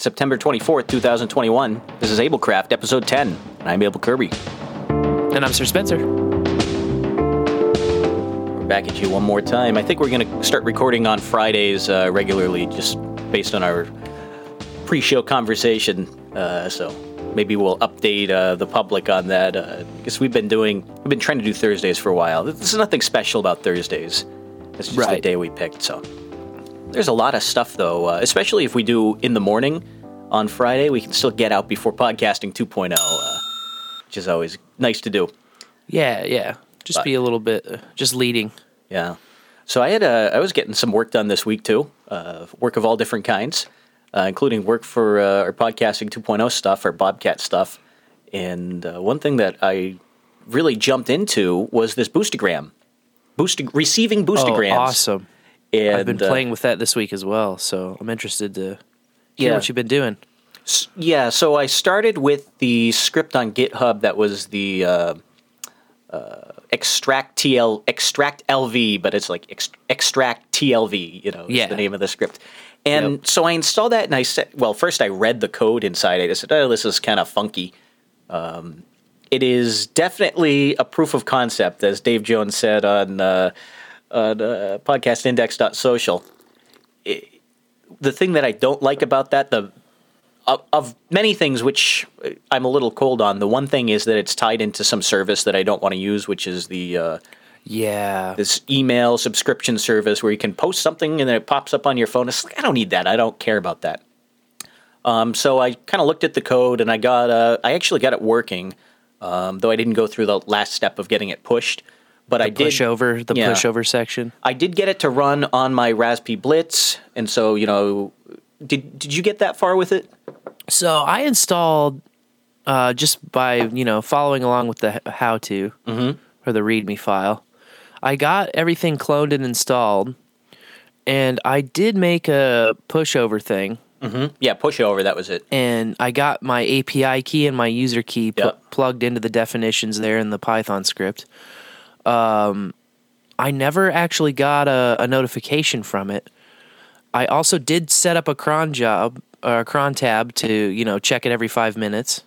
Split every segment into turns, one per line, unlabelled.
September 24th, 2021. This is AbleKraft, episode 10, and I'm Able Kirby.
And I'm Sir Spencer.
We're back at you one more time. I think we're going to start recording on Fridays uh, regularly, just based on our pre show conversation. Uh, so maybe we'll update uh, the public on that. Uh, because we've been doing, we've been trying to do Thursdays for a while. There's nothing special about Thursdays. It's just the day we picked, so. There's a lot of stuff though, uh, especially if we do in the morning on Friday. We can still get out before podcasting 2.0, uh, which is always nice to do.
Yeah, yeah. Just
But-
be a little bit, uh, just leading.
Yeah. So I had uh, I was getting some work done this week too, uh, work of all different kinds, uh, including work for uh, our podcasting 2.0 stuff, our Bobcat stuff, and uh, one thing that I really jumped into was this Boostagram, Boost receiving
Oh,
Boostagrams.
awesome.
And,
I've been
uh,
playing with that this week as well, so I'm interested to hear
Yeah.
what you've been doing.
S- Yeah, so I started with the script on GitHub that was the uh, uh, extract TL extract LV, but it's like ex- extract TLV. You know, is
Yeah.
the name of the script. And
Yep.
so I installed that, and I said, well, first I read the code inside it. I said, oh, this is kind of funky. Um, it is definitely a proof of concept, as Dave Jones said on uh, podcastindex.social. It, the thing that I don't like about that, the of, of many things which I'm a little cold on. The one thing is that it's tied into some service that I don't want to use, which is the uh,
Yeah.
this email subscription service where you can post something and then it pops up on your phone. It's like I don't need that. I don't care about that. Um, so I kind of looked at the code and I got uh, I actually got it working, um, though I didn't go through the last step of getting it pushed. But I did
push over, the
yeah.
pushover section.
I did get it to run on my RaspiBlitz, and so you know, did did you get that far with it?
So I installed uh, just by you know following along with the how to or the README file. I got everything cloned and installed, and I did make a pushover thing,
Yeah, push over. That was it.
and I got my API key and my user key pu-
Yep.
plugged into the definitions there in the Python script. Um, I never actually got a, a notification from it. I also did set up a cron job or a cron tab to you know check it every five minutes.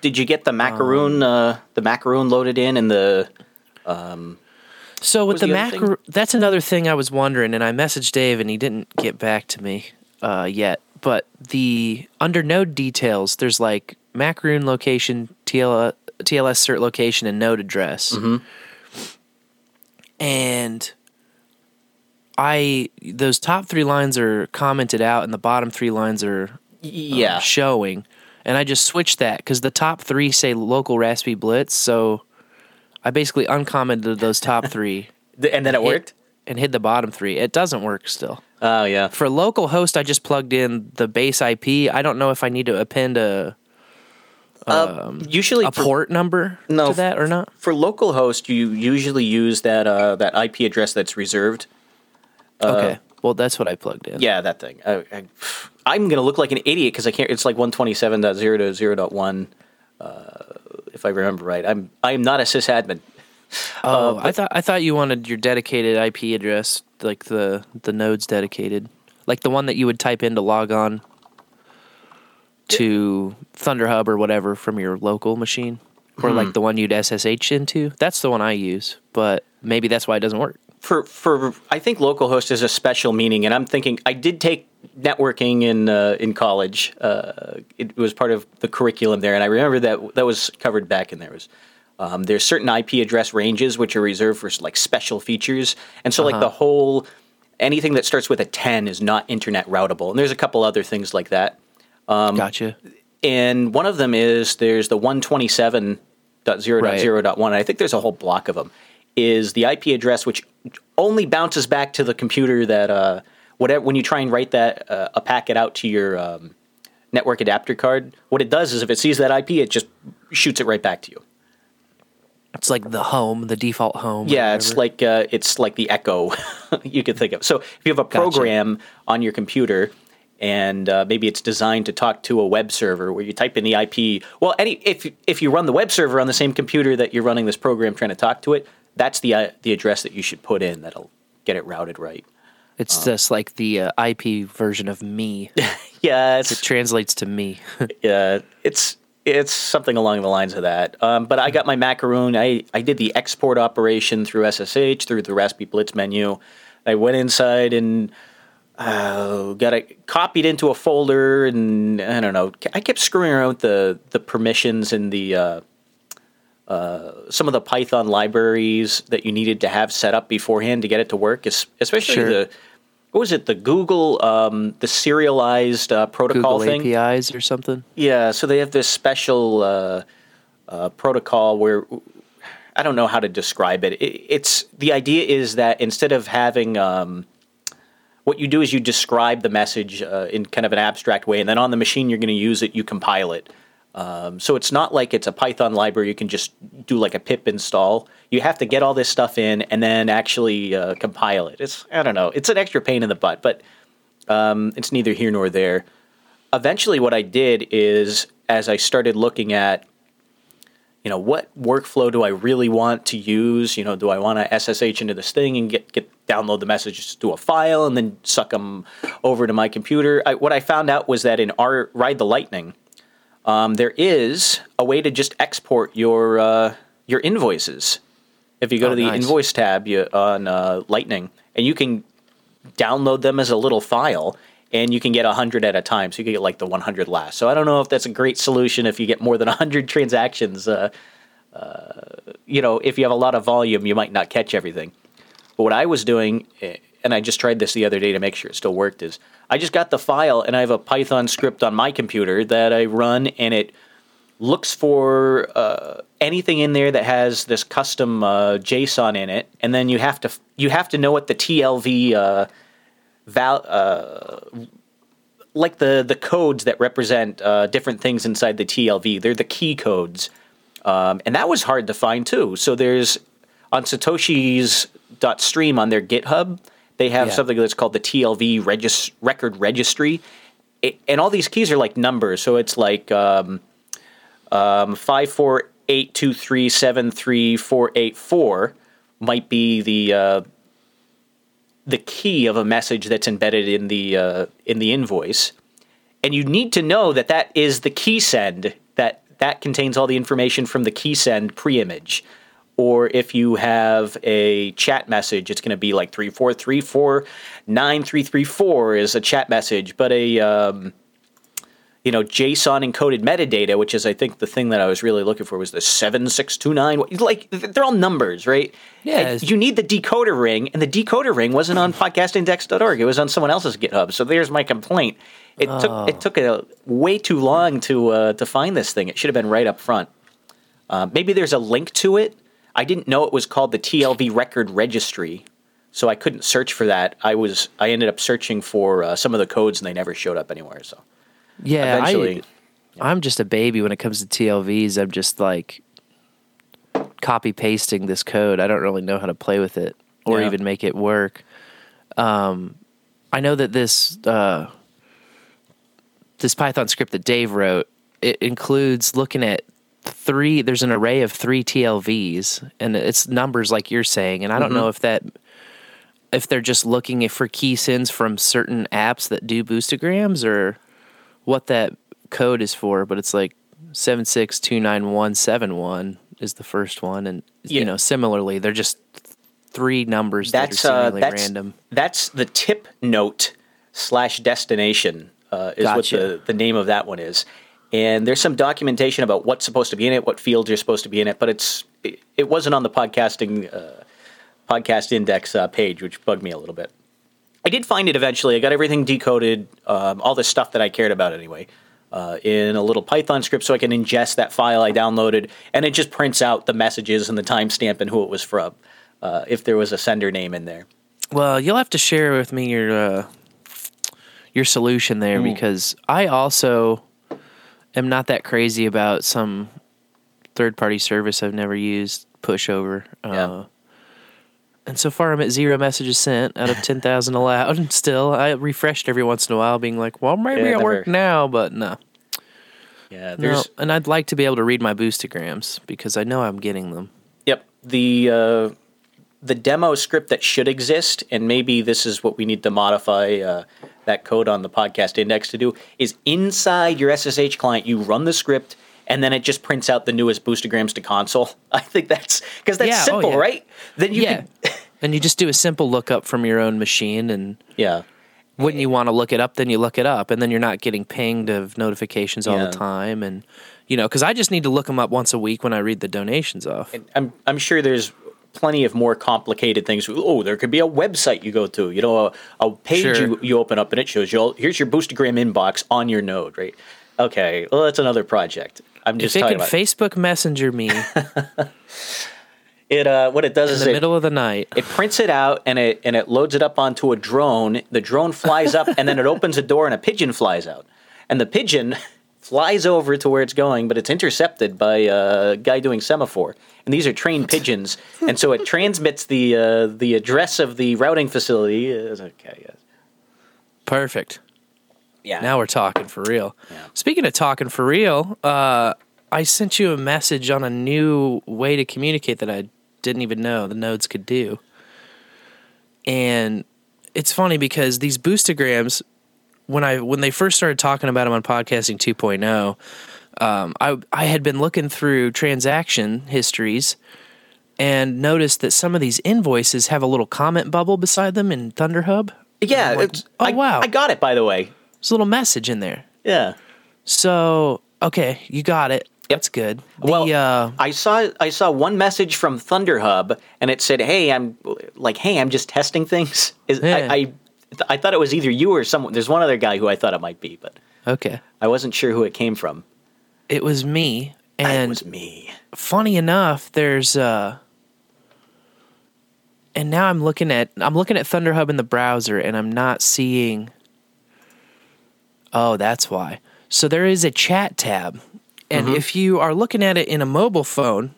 Did you get the macaroon? uh, the macaroon loaded in, and the
So with the,
the
macro, that's another thing I was wondering, and I messaged Dave, and he didn't get back to me uh, yet. But the under node details, there's like macaroon location, TL, TLS cert location, and node address.
Mm-hmm.
And I those top three lines are commented out, and the bottom three lines are um,
yeah.
showing. And I just switched that because the top three say local RaspiBlitz, so I basically uncommented those top three
and then it
hit-
worked.
and hid the bottom three. It doesn't work still.
Oh yeah.
For local host, I just plugged in the base IP. I don't know if I need to append a
Usually
a
for,
port number
No,
to that or not.
for localhost, you usually use that uh, that IP address that's reserved.
okay, well that's what I plugged in.
Uh, Yeah, that thing. I, I, I'm gonna look like an idiot because I can't. It's like 127.0.0.1, uh, if I remember right. I'm I am not a sysadmin.
Oh, I thought I thought you wanted your dedicated IP address, like the the node's dedicated, like the one that you would type in to log on to ThunderHub or whatever from your local machine, or
Hmm.
like the one you'd SSH into. That's the one I use, but maybe that's why it doesn't work.
for for I think localhost is a special meaning, and I'm thinking I did take networking in uh, in college. Uh, it was part of the curriculum there, and I remember that that was covered back in there. Was um, there's certain IP address ranges which are reserved for like special features, and so like the whole anything that starts with a 10 is not internet routable, and there's a couple other things like that. Um,
gotcha.
and one of them is there's the 127.0.0.1 and i think there's a whole block of them is the ip address which only bounces back to the computer that uh, whatever when you try and write that uh, a packet out to your um, network adapter card what it does is if it sees that ip it just shoots it right back to you
It's like the home, the default home.
yeah it's like uh, it's like the echo you could think of so if you have a
Gotcha.
program on your computer and uh, maybe it's designed to talk to a web server where you type in the IP. Well, any if if you run the web server on the same computer that you're running this program trying to talk to it, that's the uh, the address that you should put in. That'll get it routed right.
It's just like the uh, IP version of me.
Yeah,
it translates to me.
yeah, it's it's something along the lines of that. Um, but I got my macaroon. I I did the export operation through SSH through the RaspiBlitz menu. I went inside and uh, got it copied into a folder, and I don't know. I kept screwing around with the the permissions and the. Uh, uh, some of the Python libraries that you needed to have set up beforehand to get it to work, especially
Sure.
the what was it? The Google, um, the serialized uh, protocol
Google
thing.
APIs or something.
Yeah, so they have this special uh, uh, protocol where I don't know how to describe it. it. It's the idea is that instead of having um, what you do is you describe the message uh, in kind of an abstract way, and then on the machine you're going to use it, you compile it. Um, so it's not like it's a Python library you can just do like a pip install. You have to get all this stuff in and then actually uh, compile it. It's I don't know. It's an extra pain in the butt, but um, it's neither here nor there eventually what I did is as I started looking at you know what workflow do I really want to use you know do I want to SSH into this thing and get get download the messages to a file and then suck them over to my computer. I, what I found out was that in our ride the lightning um, there is a way to just export your uh, your invoices. If you go
Oh,
to the
nice.
invoice tab you, on uh, lightning and you can download them as a little file and you can get 100 at a time so you can get like the 100 last. So i don't know if that's a great solution if you get more than 100 transactions uh, uh, you know if you have a lot of volume you might not catch everything but what i was doing eh, and i just tried this the other day to make sure it still worked is i just got the file and i have a python script on my computer that i run and it looks for uh, anything in there that has this custom uh, JSON in it, and then you have to you have to know what the TLV uh, val uh, like the the codes that represent uh, different things inside the TLV. They're the key codes, um, and that was hard to find too. So there's on Satoshi's .stream on their GitHub, they have
Yeah.
something that's called the TLV record registry, it, and all these keys are like numbers. So it's like um, um, five four eight two three seven three four eight four might be the uh, the key of a message that's embedded in the uh, in the invoice, and you need to know that that is the key send that that contains all the information from the key send pre-image. Or if you have a chat message, it's going to be like three four three four nine three three four is a chat message, but a um, you know JSON encoded metadata, which is I think the thing that I was really looking for was the seven six two nine. Like they're all numbers, right?
Yeah,
you need the decoder ring, and the decoder ring wasn't on podcastindex.org. It was on someone else's GitHub. So there's my complaint. It took it took a way too long to uh, to find this thing. It should have been right up front. Uh, maybe there's a link to it. I didn't know it was called the TLV Record Registry, so I couldn't search for that. I was I ended up searching for uh, some of the codes, and they never showed up anywhere. So
Yeah,
eventually,
I, I'm just a baby when it comes to TLVs. I'm just like copy pasting this code. I don't really know how to play with it or
Yeah.
even make it work. Um, I know that this uh, this Python script that Dave wrote it includes looking at three. There's an array of three TLVs, and it's numbers like you're saying. And I don't know if that if they're just looking for key sends from certain apps that do boostagrams or what that code is for, but it's like seven six two nine one seven one is the first one, and
Yeah.
you know similarly they're just three numbers
that's
that are
uh,
seemingly
that's
random.
that's the tip note slash destination uh, is what the the name of that one is. And there's some documentation about what's supposed to be in it, what fields are supposed to be in it, but it's it, it wasn't on the podcasting uh, podcast index uh, page, which bugged me a little bit. I did find it eventually. I got everything decoded, um, all the stuff that I cared about anyway, uh, in a little Python script so I can ingest that file I downloaded, and it just prints out the messages and the timestamp and who it was from, uh, if there was a sender name in there.
Well, you'll have to share with me your uh, your solution there
Hmm.
because I also am not that crazy about some third party service I've never used pushover. Uh,
Yeah.
And so far, I'm at zero messages sent out of 10,000 allowed. And still, I refreshed every once in a while, being like, well, maybe
Yeah,
worked
never-
now, but no.
Yeah,
No,
there's
and I'd like to be able to read my boostagrams because I know I'm getting them.
Yep. The uh, the demo script that should exist, and maybe this is what we need to modify uh, that code on the podcast index to do, is inside your SSH client, you run the script, and then it just prints out the newest boostagrams to console. I think that's because that's
Yeah, oh,
simple,
yeah.
right? Then you
yeah.
can,
and you just do a simple lookup from your own machine and
yeah.
when you want to look it up, then you look it up, and then you're not getting pinged of notifications all
Yeah.
the time. And you know, because I just need to look them up once a week when I read the donations off.
I'm I'm sure there's plenty of more complicated things. Oh, there could be a website you go to, you know, a, a page
Sure.
you, you open up and it shows you all, here's your Boostagram inbox on your node, right? Okay, well that's another project. I'm just talking
can
about
Facebook Messenger me
it. Uh, what it does is
the
it,
middle of the night,
it prints it out and it and it loads it up onto a drone. The drone flies up and then it opens a door and a pigeon flies out, and the pigeon flies over to where it's going, but it's intercepted by a guy doing semaphore. And these are trained pigeons, and so it transmits the uh, the address of the routing facility. It's okay, yes.
perfect.
yeah.
Now we're talking for real.
Yeah.
Speaking of talking for real, uh, I sent you a message on a new way to communicate that I didn't even know the nodes could do. And it's funny because these boostagrams, when I when they first started talking about them on podcasting 2.0, um, I I had been looking through transaction histories and noticed that some of these invoices have a little comment bubble beside them in ThunderHub.
yeah.
Like, oh,
I,
wow.
I got it by the way.
There's a little message in there.
Yeah.
So okay, you got it. That's good. The,
Well,
uh,
I saw I saw one message from ThunderHub, and it said, "Hey, I'm like, hey, I'm just testing things." Is
Yeah.
I, I I thought it was either you or someone. There's one other guy who I thought it might be, but
okay,
I wasn't sure who it came from.
it was me.
And it was me.
funny enough, there's uh, and now I'm looking at I'm looking at ThunderHub in the browser, and I'm not seeing. Oh, that's why. So there is a chat tab, and if you are looking at it in a mobile phone,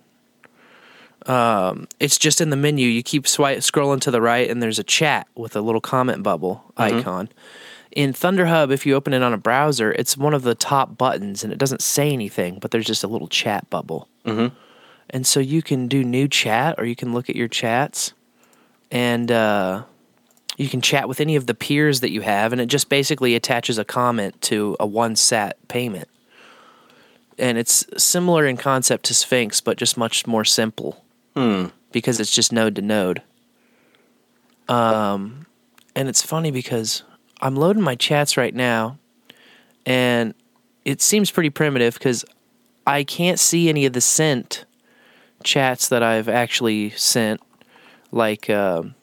um, it's just in the menu. You keep swipe scrolling to the right, and there's a chat with a little comment bubble icon. In ThunderHub, if you open it on a browser, it's one of the top buttons, and it doesn't say anything, but there's just a little chat bubble. And so you can do new chat, or you can look at your chats, and uh, you can chat with any of the peers that you have, and it just basically attaches a comment to a one sat payment. And it's similar in concept to Sphinx, but just much more simple because it's just node to node. Um, and it's funny because I'm loading my chats right now, and it seems pretty primitive because I can't see any of the sent chats that I've actually sent. Like, um,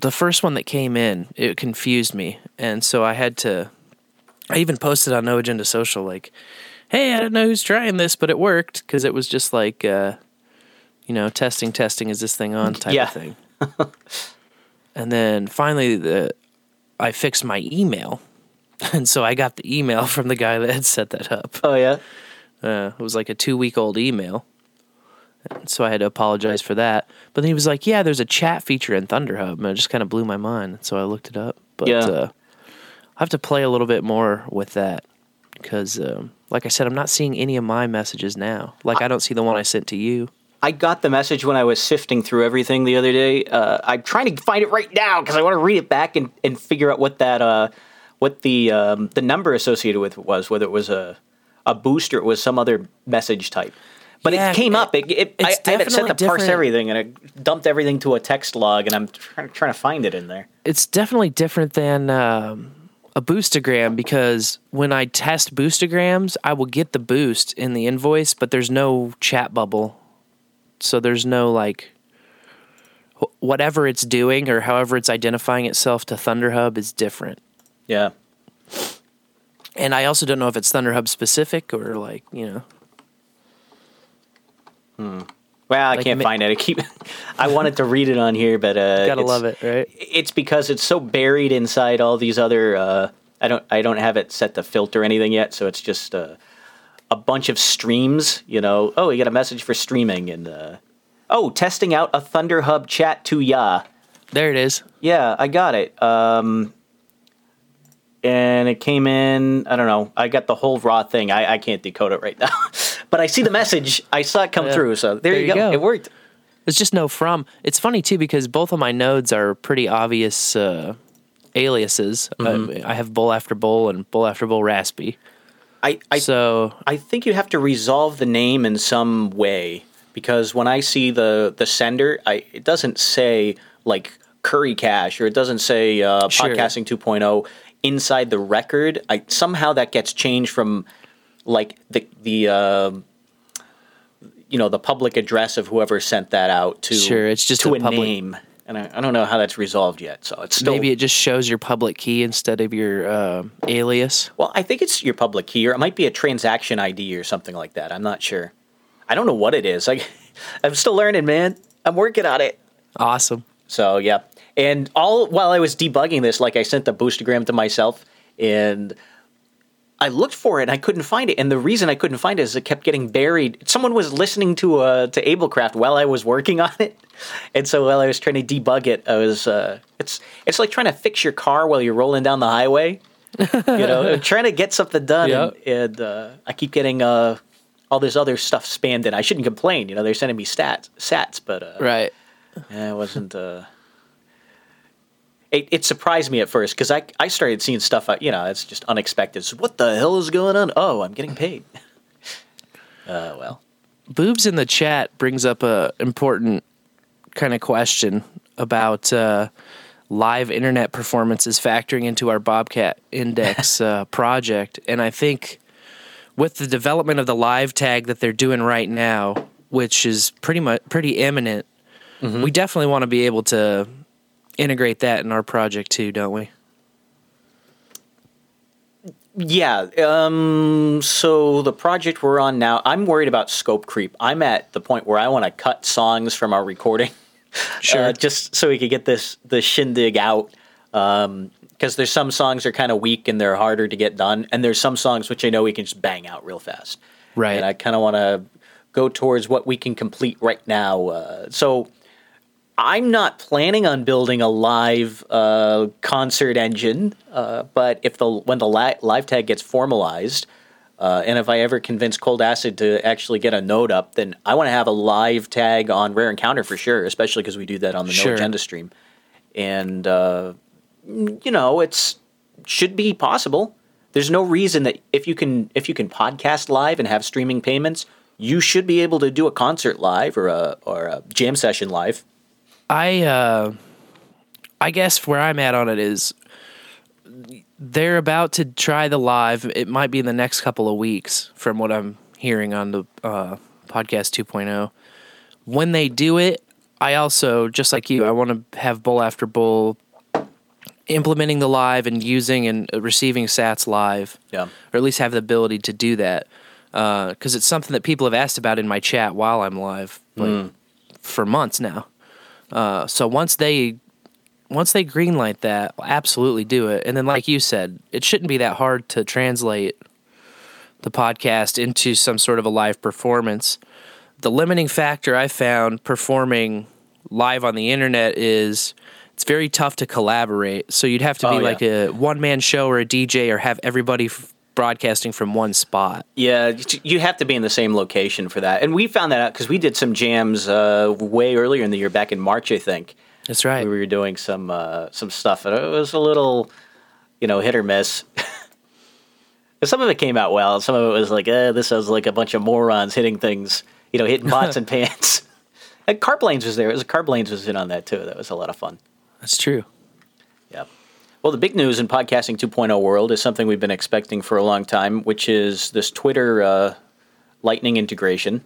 the first one that came in, it confused me, and so I had to. I even posted on No Agenda Social, like, "Hey, I don't know who's trying this, but it worked," because it was just like, uh, you know, testing, testing, is this thing on type
Yeah.
of thing. and then finally, the I fixed my email, and so I got the email from the guy that had set that up.
Oh yeah.
Uh, it was like a two week old email. And so I had to apologize for that. But then he was like, Yeah, there's a chat feature in ThunderHub. And it just kind of blew my mind. So I looked it up. But
Yeah.
uh, I have to play a little bit more with that. Because, um, like I said, I'm not seeing any of my messages now. Like, I don't see the one I sent to you.
I got the message when I was sifting through everything the other day. Uh, I'm trying to find it right now because I want to read it back and, and figure out what that uh, what the um, the number associated with it was, whether it was a a boost or it was some other message type. But
Yeah,
it came
it-
up. It, it, I, I had it set to parse everything, and it dumped everything to a text log, and I'm trying, trying to find it in there.
It's definitely different than um, a boostagram because when I test boostagrams, I will get the boost in the invoice, but there's no chat bubble. So there's no like whatever it's doing or however it's identifying itself to ThunderHub is different.
Yeah.
And I also don't know if it's ThunderHub specific or like, you know. Hmm.
Well, I
Like
can't
ma-
find it. I keep. I wanted to read it on here, but uh,
Gotta love it, right?
It's because it's so buried inside all these other. Uh, I don't. I don't have it set to filter anything yet, so it's just uh, a bunch of streams. You know. Oh, you got a message for streaming, and uh, oh, testing out a ThunderHub chat to ya.
There it is.
Yeah, I got it. Um, and it came in. I don't know. I got the whole raw thing. I, I can't decode it right now, but I see the message. I saw it come
Yeah.
through. So there,
There
you, go.
go.
It worked.
There's just no from. It's funny too because both of my nodes are pretty obvious uh, aliases.
Mm-hmm.
I, I have bull after bull and bull after bull raspy.
I, I
so
I think you have to resolve the name in some way because when I see the the sender, I it doesn't say like Curry Cash or it doesn't say uh,
Sure.
Podcasting 2.0 inside the record. I somehow that gets changed from like the the uh, you know the public address of whoever sent that out to
Sure, it's just
to
a
a,
public-
name. And I, I don't know how that's resolved yet, so it's still
maybe it just shows your public key instead of your uh, alias.
Well, I think it's your public key, or it might be a transaction ID or something like that. I'm not sure. I don't know what it is. Like, I'm still learning, man. I'm working on it.
Awesome.
So yeah, and all while I was debugging this, like I sent the boostagram to myself, and I looked for it and I couldn't find it. And the reason I couldn't find it is it kept getting buried. Someone was listening to uh, to AbleKraft while I was working on it, and so while I was trying to debug it, I was uh, it's it's like trying to fix your car while you're rolling down the highway. you know, trying to get something done,
Yep.
and, and uh, I keep getting uh, all this other stuff spammed in. I shouldn't complain. You know, they're sending me stats, sats, but uh,
Right.
yeah, it wasn't. Uh, it, it surprised me at first because I I started seeing stuff. uh, You know, it's just unexpected. So what the hell is going on? Oh, I'm getting paid. uh, well,
Boobs in the chat brings up a important kind of question about uh, live internet performances factoring into our Bobcat Index uh, project, and I think with the development of the live tag that they're doing right now, which is pretty much pretty imminent, we definitely want to be able to integrate that in our project too, don't we?
yeah. Um. So the project we're on now, I'm worried about scope creep. I'm at the point where I want to cut songs from our recording.
Sure.
uh, just so we could get this the shindig out. Because there's some songs are kind of weak and they're harder to get done, and there's some songs which I know we can just bang out real fast.
Right.
And I kind of want to go towards what we can complete right now. Uh, so I'm not planning on building a live uh, concert engine, uh, but if the when the li- live tag gets formalized, uh, and if I ever convince Cold Acid to actually get a node up, then I want to have a live tag on Rare Encounter for sure, especially because we do that on the
Sure.
No Agenda stream. And uh, you know, it's should be possible. There's no reason that if you can if you can podcast live and have streaming payments, you should be able to do a concert live or a or a jam session live.
I uh I guess where I'm at on it is they're about to try the live. It might be in the next couple of weeks from what I'm hearing on the uh, podcast 2.0. When they do it, I also just like you, I want to have bull after bull implementing the live and using and receiving sats live
Yeah.
or at least have the ability to do that because it's something that people have asked about in my chat while I'm live like, for months now. Uh, so once they once they greenlight that, absolutely do it. And then, like you said, it shouldn't be that hard to translate the podcast into some sort of a live performance. The limiting factor I found performing live on the internet is it's very tough to collaborate. So you'd have to be
Oh, yeah.
like a one man show or a DJ or have everybody f- broadcasting from one spot.
Yeah, you- have to be in the same location for that. And we found that out because we did some jams uh, way earlier in the year, back in March, I think.
That's right.
We were doing some uh, some stuff, and it was a little, you know, hit or miss. some of it came out well. Some of it was like, eh, this sounds like a bunch of morons hitting things, you know, hitting pots and pans. And Carplanes was there. It was Carplanes was in on that too. That was a lot of fun.
That's true.
Well, the big news in podcasting 2.0 world is something we've been expecting for a long time, which is this Twitter uh, Lightning integration.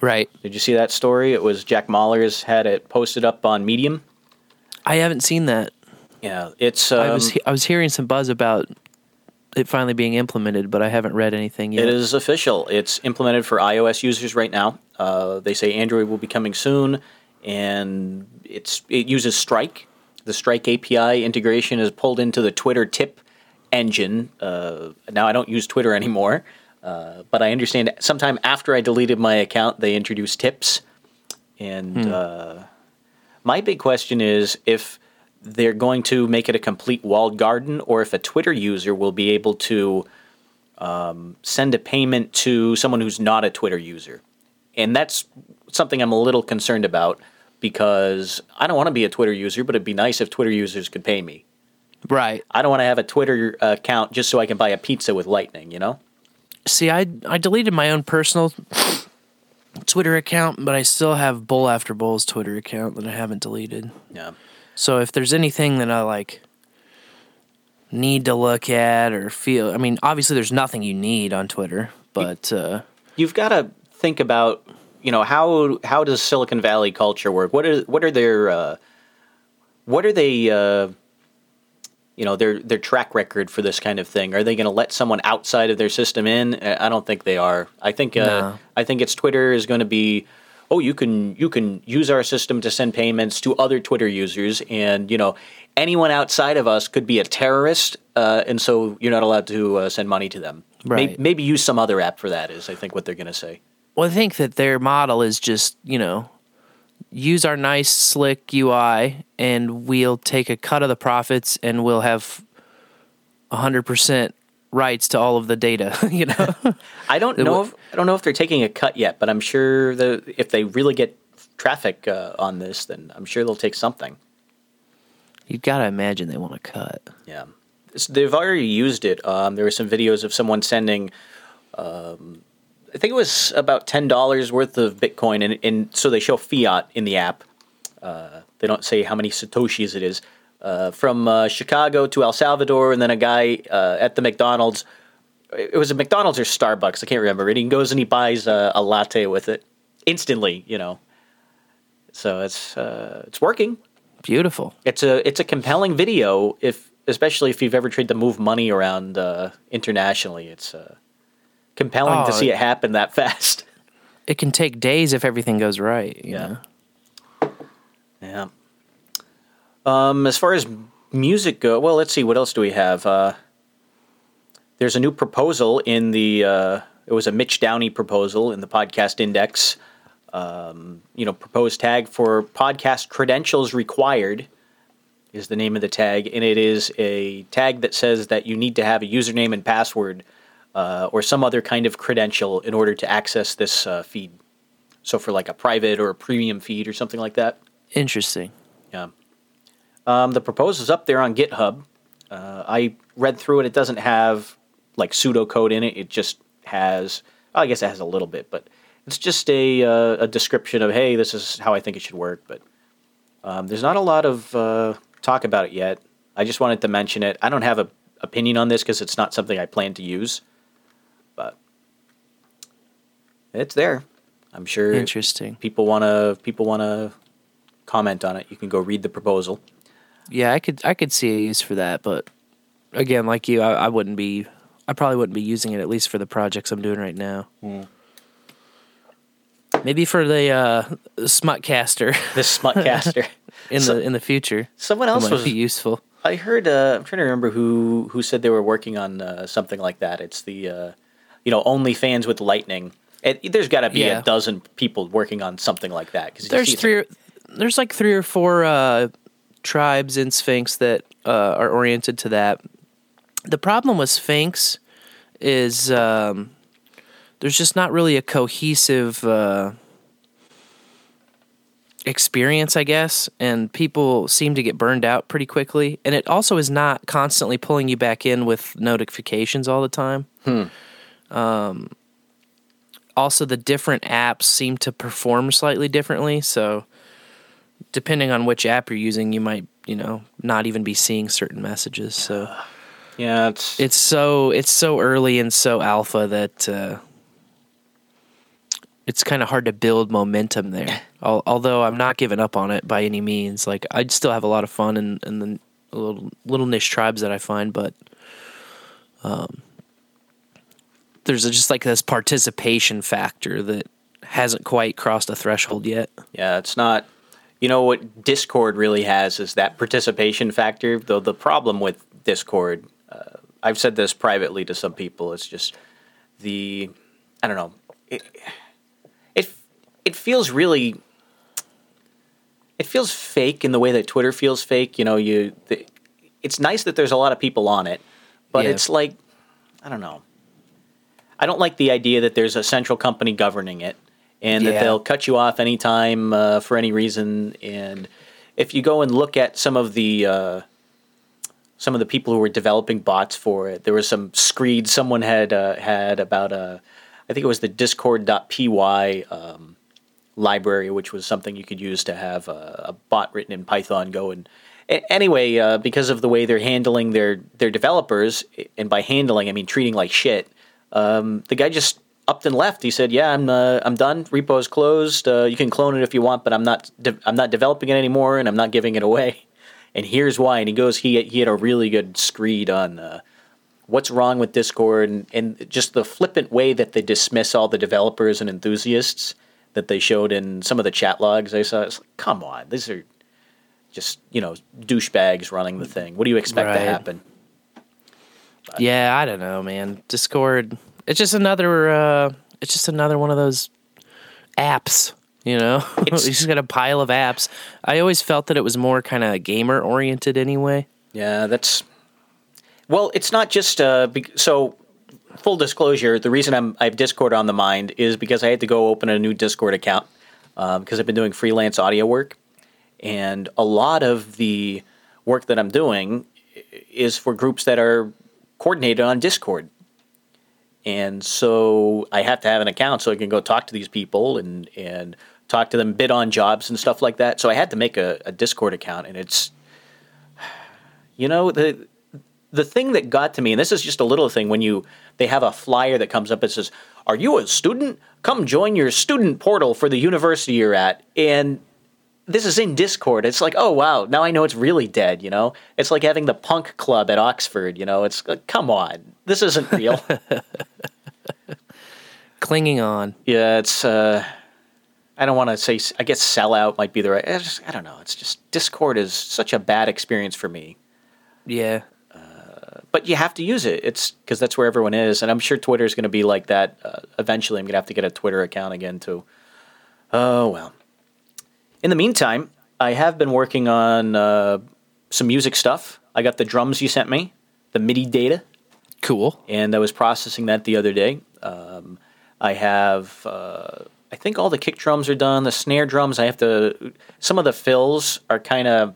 Right.
Did you see that story? It was Jack Mallers had it posted up on Medium.
I haven't seen that.
Yeah, it's um,
I was I was hearing some buzz about it finally being implemented, but I haven't read anything yet.
it is official. It's implemented for iOS users right now. Uh, they say Android will be coming soon, and it's it uses Strike. The Strike API integration is pulled into the Twitter tip engine. Uh, now I don't use Twitter anymore, uh, but I understand sometime after I deleted my account, they introduced tips. And uh, my big question is if they're going to make it a complete walled garden, or if a Twitter user will be able to um, send a payment to someone who's not a Twitter user, and that's something I'm a little concerned about because I don't want to be a Twitter user, but it'd be nice if Twitter users could pay me.
Right.
I don't want to have a Twitter account just so I can buy a pizza with Lightning. You know.
See, I I deleted my own personal Twitter account, but I still have Bull After Bull's Twitter account that I haven't deleted.
Yeah.
So if there's anything that I like need to look at or feel, I mean, obviously there's nothing you need on Twitter, but uh,
You've got to think about, you know, how how does Silicon Valley culture work? What are what are their uh, what are they uh, you know their their track record for this kind of thing? Are they going to let someone outside of their system in? I don't think they are. I think uh,
No.
I think it's Twitter is going to be. Oh, you can you can use our system to send payments to other Twitter users, and you know anyone outside of us could be a terrorist, uh, and so you're not allowed to uh, send money to them.
Right.
maybe use some other app for that. Is I think what they're going to say.
Well, I think that their model is just you know use our nice slick UI and we'll take a cut of the profits and we'll have hundred percent rights to all of the data. you know.
I don't know. If, I don't know if they're taking a cut yet, but I'm sure that if they really get traffic uh, on this, then I'm sure they'll take something.
You've got to imagine they want to cut.
Yeah, It's- they've already used it. Um, there were some videos of someone sending. Um, I think it was about ten dollars worth of Bitcoin, and, and so they show fiat in the app. Uh, they don't say how many satoshis it is. Uh, from uh, Chicago to El Salvador, and then a guy uh, at the McDonald's. It was a McDonald's or Starbucks, I can't remember. And he goes and he buys a, a latte with it instantly, you know. So it's uh, it's working.
Beautiful.
It's a it's a compelling video if especially if you've ever tried to move money around uh, internationally. It's compelling to
Oh,
see it happen that fast.
It can take days if everything goes right. You
Yeah.
know?
Yeah. Um, as far as music go, well, let's see. What else do we have? Uh, there's a new proposal in the. Uh, it was a Mitch Downey proposal in the podcast index. Um, you know, proposed tag for podcast credentials required is the name of the tag, and it is a tag that says that you need to have a username and password uh, or some other kind of credential in order to access this uh, feed. So for like a private or a premium feed or something like that.
Interesting.
Yeah. Um, the proposal's up there on GitHub. Uh, I read through it. It doesn't have like pseudocode in it. It just has, well, I guess it has a little bit, but it's just a, uh, a description of, hey, this is how I think it should work. But um, there's not a lot of uh, talk about it yet. I just wanted to mention it. I don't have an opinion on this because it's not something I plan to use, but it's there. I'm sure
Interesting.
people want to people want to comment on it. You can go read the proposal.
Yeah, I could I could see a use for that, but again, like you, I, I wouldn't be. I probably wouldn't be using it at least for the projects I'm doing right now. Maybe for the uh, Smutcaster
The Smutcaster.
in
So-
the in the future,
Someone else was.
be useful.
I heard. Uh, I'm trying to remember who who said they were working on uh, something like that. It's the, uh, you know, OnlyFans with Lightning. It, there's got to be
Yeah.
a dozen people working on something like that. Cause
There's three. or- There's like three or four uh, tribes in Sphinx that uh, are oriented to that. The problem with Sphinx is um, there's just not really a cohesive uh, experience, I guess, and people seem to get burned out pretty quickly. And it also is not constantly pulling you back in with notifications all the time. Hmm. Um, also, the different apps seem to perform slightly differently. So, depending on which app you're using, you might, you know, not even be seeing certain messages. So
Yeah, it's,
it's so it's so early and so alpha that uh, it's kind of hard to build momentum there. Although I'm not giving up on it by any means. Like I'd still have a lot of fun in, in the little little niche tribes that I find, but um, there's just like this participation factor that hasn't quite crossed a threshold yet.
yeah, it's not. You know what Discord really has is that participation factor. Though the problem with Discord, uh, I've said this privately to some people. It's just the I don't know. It it it feels really. It feels fake in the way that Twitter feels fake. You know, you. The, it's nice that there's a lot of people on it, but
Yeah.
it's like I don't know. I don't like the idea that there's a central company governing it, and that they'll cut you off anytime uh, for any reason. And if you go and look at some of the uh, some of the people who were developing bots for it, there was some screed someone had uh, had about uh, I think it was the Discord.py um, library, which was something you could use to have a, a bot written in Python go and. Anyway, uh, because of the way they're handling their their developers, and by handling I mean treating like shit, um, the guy just upped and left. He said, "Yeah, I'm uh, I'm done. Repo's closed. Uh, you can clone it if you want, but I'm not de- I'm not developing it anymore, and I'm not giving it away." And here's why. And he goes, he he had a really good screed on uh, what's wrong with Discord and, and just the flippant way that they dismiss all the developers and enthusiasts that they showed in some of the chat logs I saw. It's like, come on, these are just you know douchebags running the thing. What do you expect to
Right. Yeah, I don't know, man. Discord. It's just another. uh It's just another one of those apps. You know, you
It's-
just got a pile of apps. I always felt that it was more kind of gamer oriented anyway.
Yeah, that's well. It's not just uh, bec- so. Full disclosure: the reason I'm I have Discord on the mind is because I had to go open a new Discord account because I've been doing freelance audio work, and a lot of the work that I'm doing is for groups that are coordinated on Discord. And so I have to have an account so I can go talk to these people and and talk to them, bid on jobs and stuff like that. So I had to make a, a Discord account, and it's you know the the thing that got to me, and this is just a little thing, when you they have a flyer that comes up and says, "Are you a student? Come join your student portal for the university you're at." And this is in Discord. It's like, oh wow, now I know it's really dead. You know, it's like having the punk club at Oxford. You know, it's like, come on, this isn't real.
Clinging on.
yeah, it's. uh I don't want to say. I guess sellout might be the right. I, just, I don't know. It's just Discord is such a bad experience for me.
Yeah.
but you have to use it. It's because that's where everyone is, and I'm sure Twitter is going to be like that. Uh, eventually, I'm going to have to get a Twitter account again too. Oh well. In the meantime, I have been working on uh, some music stuff. I got the drums you sent me, the MIDI data,
Cool.
and I was processing that the other day. Um, I have, uh, I think all the kick drums are done. The snare drums, I have to. Some of the fills are kind of.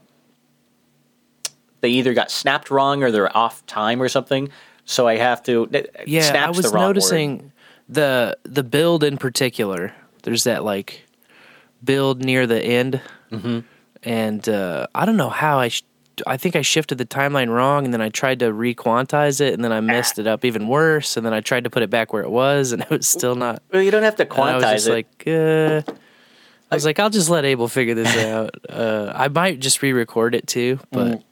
They either got snapped wrong or they're off time or something. So I have to.
Yeah,
snap's
I was
the wrong word.
noticing the the build in particular. There's that like build near the end,
Mm-hmm.
and uh, I don't know how I. Sh- I think I shifted the timeline wrong, and then I tried to requantize it, and then I messed it up even worse. And then I tried to put it back where it was, and it was still not.
Well, you don't have to
And I was
quantize
just
it.
like, uh, I was like, I'll just let Able figure this out. Uh, I might just re-record it too, but
Mm.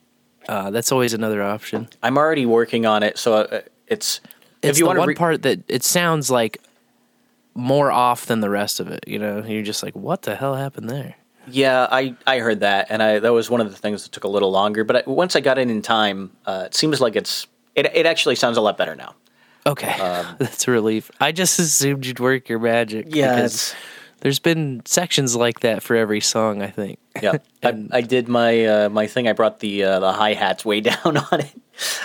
uh, that's always another option.
I'm already working on it, so uh, it's.
It's
if you
the
want
one
re-
part that it sounds like more off than the rest of it. You know, you're just like, what the hell happened there?
Yeah, I, I heard that, and I that was one of the things that took a little longer. But I, once I got it in time, uh, it seems like it's it, it actually sounds a lot better now.
Okay, that's a relief. I just assumed you'd work your magic. Yeah, there's been sections like that for every song. I think.
yeah. I, I did my uh, my thing. I brought the uh, the hi hats way down on it.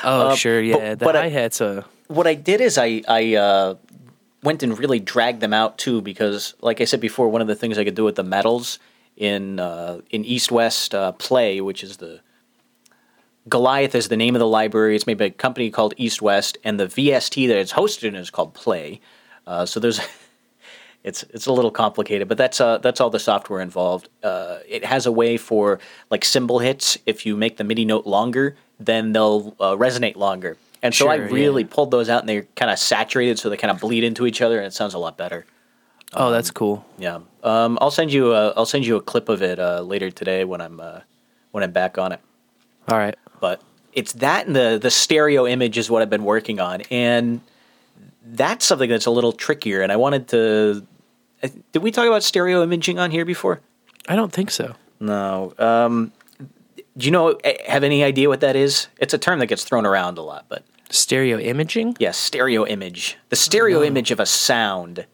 Oh,
Uh,
sure, yeah. the
but I-
hi hat's
What I did is I I uh, went and really dragged them out too because, like I said before, one of the things I could do with the metals in uh, in EastWest uh, Play, which is the Goliath is the name of the library. It's made by a company called EastWest, and the VST that it's hosted in is called Play. Uh, so there's, it's it's a little complicated, but that's uh, that's all the software involved. Uh, it has a way for like cymbal hits. If you make the MIDI note longer, then they'll uh, resonate longer. And so I really
yeah.
pulled those out, and they're kind of saturated, so they kind of bleed into each other, and it sounds a lot better.
oh, that's cool.
Yeah, um, I'll send you a I'll send you a clip of it uh, later today when I'm uh, when I'm back on it
All right.
but it's that and the the stereo image is what I've been working on, and that's something that's a little trickier. And I wanted to. Did we talk about stereo imaging on here before?
I don't think so.
No. Um, do you know? eh, Have any idea what that is? It's a term that gets thrown around a lot, but
Stereo imaging?
yes, stereo image. The stereo
No.
image of a sound.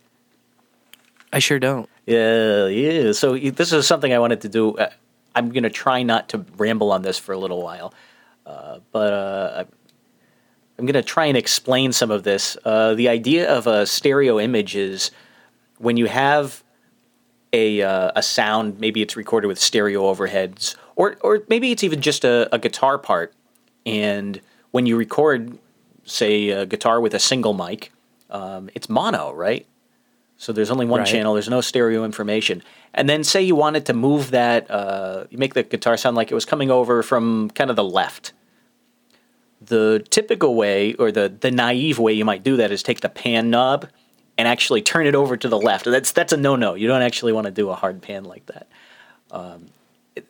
I sure don't.
Yeah, yeah. So this is something I wanted to do. Uh, I'm going to try not to ramble on this for a little while, uh, but uh, I'm going to try and explain some of this. Uh, the idea of a stereo image is when you have a uh, a sound, maybe it's recorded with stereo overheads, or or maybe it's even just a, a guitar part, and when you record, say, a guitar with a single mic, um, it's mono, right? So there's only one
Right.
channel. There's no stereo information. And then say you wanted to move that, uh, you make the guitar sound like it was coming over from kind of the left. The typical way, or the the naive way you might do that, is take the pan knob and actually turn it over to the left. That's that's a no no. You don't actually want to do a hard pan like that. Um,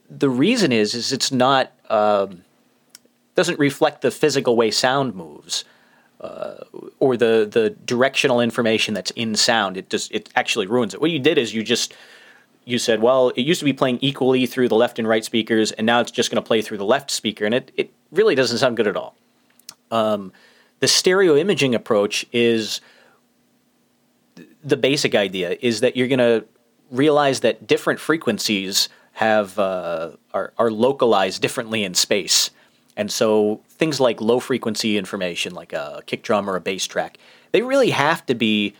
the reason is is it's not um, doesn't reflect the physical way sound moves or the the directional information that's in sound. It just it actually ruins it. What you did is you just you said, well, it used to be playing equally through the left and right speakers, and now it's just going to play through the left speaker, and it it really doesn't sound good at all. Um, the stereo imaging approach is the basic idea is that you're going to realize that different frequencies have uh, are, are localized differently in space. And so things like low frequency information, like a kick drum or a bass track, they really have to be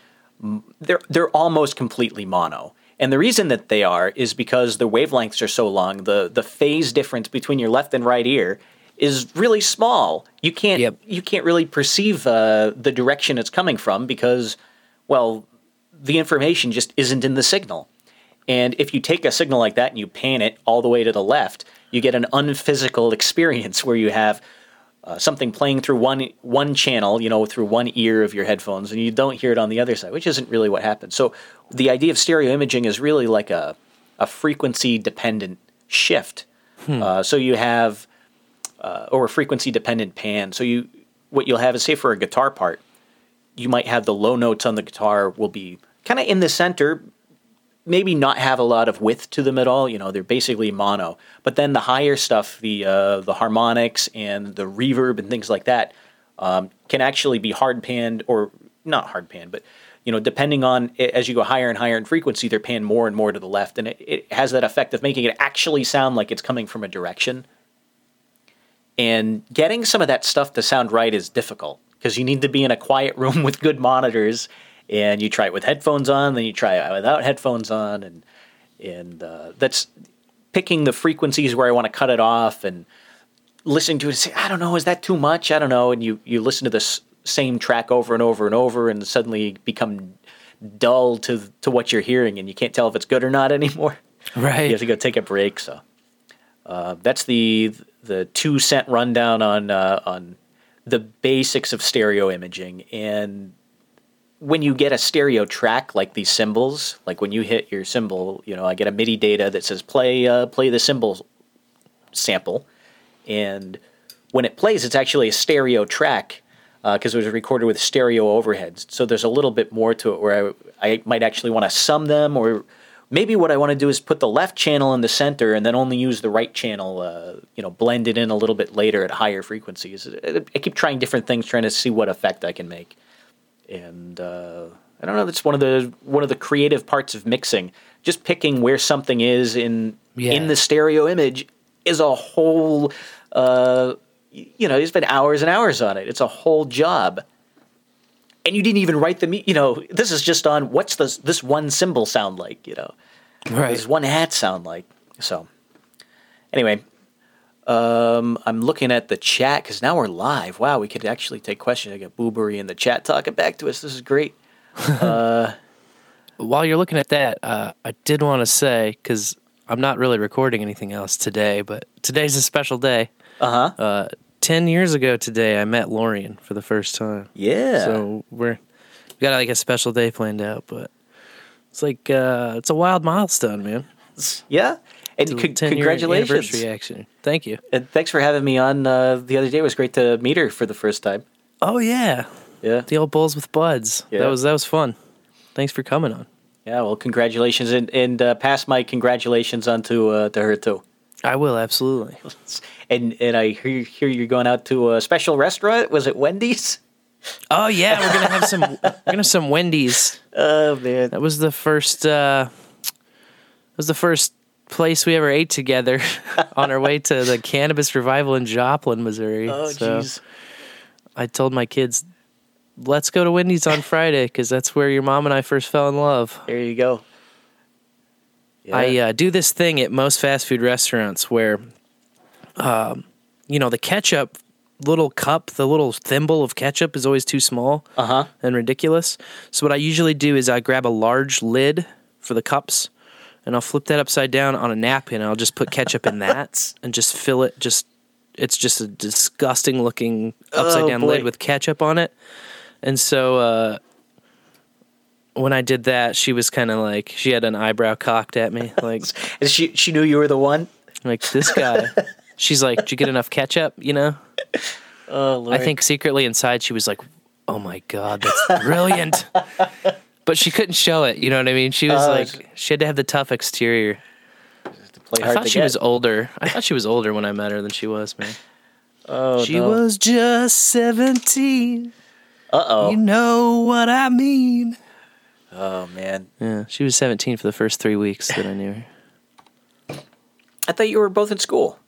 they're they're almost completely mono. And the reason that they are is because the wavelengths are so long. The the phase difference between your left and right ear is really small. You can't
Yep.
you can't really perceive uh, the direction it's coming from because, well, the information just isn't in the signal. And if you take a signal like that and you pan it all the way to the left, you get an unphysical experience where you have uh, something playing through one one channel, you know, through one ear of your headphones, and you don't hear it on the other side, which isn't really what happens. So the idea of stereo imaging is really like a a frequency dependent shift. Uh, so you have uh, or a frequency dependent pan. So you what you'll have is say for a guitar part, you might have the low notes on the guitar will be kind of in the center, maybe not have a lot of width to them at all. You know, they're basically mono. But then the higher stuff, the uh, the harmonics and the reverb and things like that, um, can actually be hard panned or not hard panned, but you know, depending on as you go higher and higher in frequency, they're panned more and more to the left, and it, it has that effect of making it actually sound like it's coming from a direction. And getting some of that stuff to sound right is difficult because you need to be in a quiet room with good monitors, and you try it with headphones on, then you try it without headphones on, and and uh, that's picking the frequencies where I want to cut it off and listening to it and say, I don't know, is that too much? I don't know. And you, you listen to this same track over and over and over and suddenly become dull to to what you're hearing and you can't tell if it's good or not anymore.
Right.
You have to go take a break. So uh, that's the the two cent rundown on uh, on the basics of stereo imaging. And when you get a stereo track like these cymbals, like when you hit your cymbal, you know, I get a MIDI data that says play uh, play the cymbal sample, and when it plays, it's actually a stereo track because it was recorded with stereo overheads. So there's a little bit more to it where I, I might actually want to sum them, or maybe what I want to do is put the left channel in the center and then only use the right channel, uh, you know, blend it in a little bit later at higher frequencies. I keep trying different things, trying to see what effect I can make, and uh, I don't know. That's one of the one of the creative parts of mixing. Just picking where something is in
Yeah.
in the stereo image is a whole. Uh, you know, you spend hours and hours on it. It's a whole job. And you didn't even write the, me- you know, this is just on what's this this one cymbal sound like, you know,
Right.
does one hat sound like? So, anyway, um, I'm looking at the chat because now we're live. Wow, we could actually take questions. I got Boobery in the chat talking back to us. This is great.
Uh, While you're looking at that, uh, I did want to say because I'm not really recording anything else today, but today's a special day.
Uh huh.
Uh, Ten years ago today, I met Lorian for the first time.
Yeah.
So we're we got like a special day planned out, but it's like uh, it's a wild milestone, man.
yeah. And congratulations.
anniversary, actually. Thank you.
And thanks for having me on uh, the other day. It was great to meet her for the first time.
Oh yeah,
Yeah.
the old Bulls with Buds.
Yeah.
That was that was fun. Thanks for coming on.
Yeah. Well, congratulations, and and uh, pass my congratulations on to uh, to her too.
I will absolutely.
And and I hear, hear you're going out to a special restaurant. Was it Wendy's?
Oh yeah, we're gonna have some. we're gonna have some Wendy's.
Oh man.
That was the first. Uh, that was the first place we ever ate together on our way to the cannabis revival in Joplin, Missouri.
Oh
So,
jeez.
I told my kids, let's go to Wendy's on Friday because that's where your mom and I first fell in love.
There you go. Yeah.
I uh, do this thing at most fast food restaurants where, um, you know, the ketchup little cup, the little thimble of ketchup is always too small
uh huh.
and ridiculous. So what I usually do is I grab a large lid for the cups and I'll flip that upside down on a napkin and I'll just put ketchup in that and just fill it just it's just a disgusting looking upside
Oh,
down
boy.
lid with ketchup on it. And so uh when I did that, she was kind of like she had an eyebrow cocked at me like
And she she knew you were the one.
like this guy. She's like, "Did you get enough ketchup?" You know.
Oh, Lord.
I think secretly inside she was like, "Oh my god, that's brilliant," but she couldn't show it. You know what I mean? She was
Oh,
like, she had to have the tough exterior.
to
I thought she
get.
was older. I thought she was older when I met her than she was, man.
Oh,
she
no.
was just seventeen.
Uh oh.
You know what I mean?
Oh man.
Yeah, she was seventeen for the first three weeks that I knew her.
I thought you were both in school.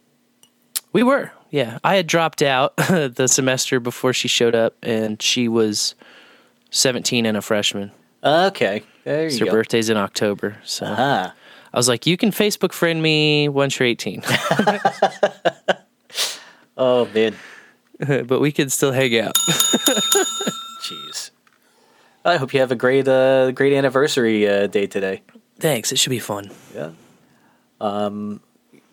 We were, yeah. I had dropped out the semester before she showed up, and she was seventeen and a freshman.
Okay. There
Her
you go.
Her birthday's in October, so
Ah.
I was like, "You can Facebook friend me once you're 18,
Oh man.
but we can still hang out."
Jeez. I hope you have a great uh great anniversary uh, day today.
Thanks. It should be fun.
Yeah. Um,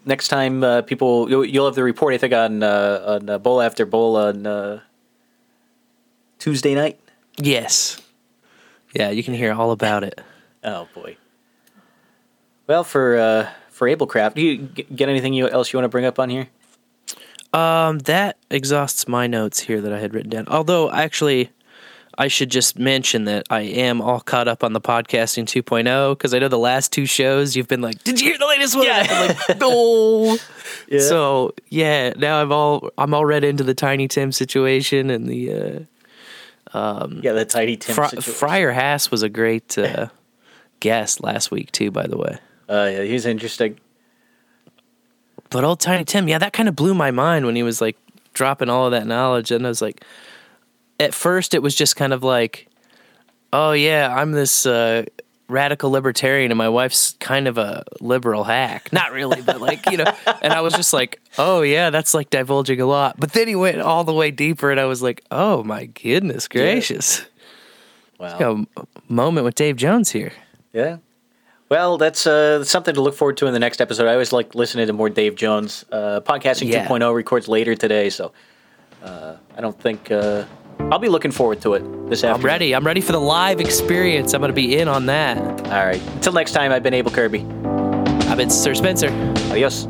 next time uh, people you'll, you'll have the report I think on uh, on uh, bull after bull on uh, Tuesday night.
Yes. Yeah, you can hear all about it.
Oh boy. Well, for uh, for AbleKraft, do you get anything you, else you want to bring up on here?
Um, that exhausts my notes here that I had written down. Although, actually, I should just mention that I am all caught up on the podcasting 2.0 because I know the last two shows you've been like, "Did you hear the latest one?"
Yeah.
I'm like, no.
Yeah.
So yeah, now I'm all I'm all read into the Tiny Tim situation and the uh,
Yeah, the Tiny Tim situation.
Friar Hass was a great uh, guest last week too. By the way.
Uh, yeah, he's interesting.
But old Tiny Tim, yeah, that kind of blew my mind when he was like dropping all of that knowledge. And I was like, at first, it was just kind of like, oh, yeah, I'm this uh, radical libertarian and my wife's kind of a liberal hack. Not really, but like, you know, and I was just like, oh, yeah, that's like divulging a lot. But then he went all the way deeper and I was like, oh, my goodness gracious.
Wow.
A moment with Dave Jones here.
Yeah. Well, that's uh, something to look forward to in the next episode. I always like listening to more Dave Jones. Uh, Podcasting
Yeah.
2.0 records later today, so uh, I don't think uh, I'll be looking forward to it this afternoon.
I'm ready. I'm ready for the live experience. I'm going to be in on that.
All right. Until next time, I've been Able Kirby.
I've been Sir Spencer.
Adios.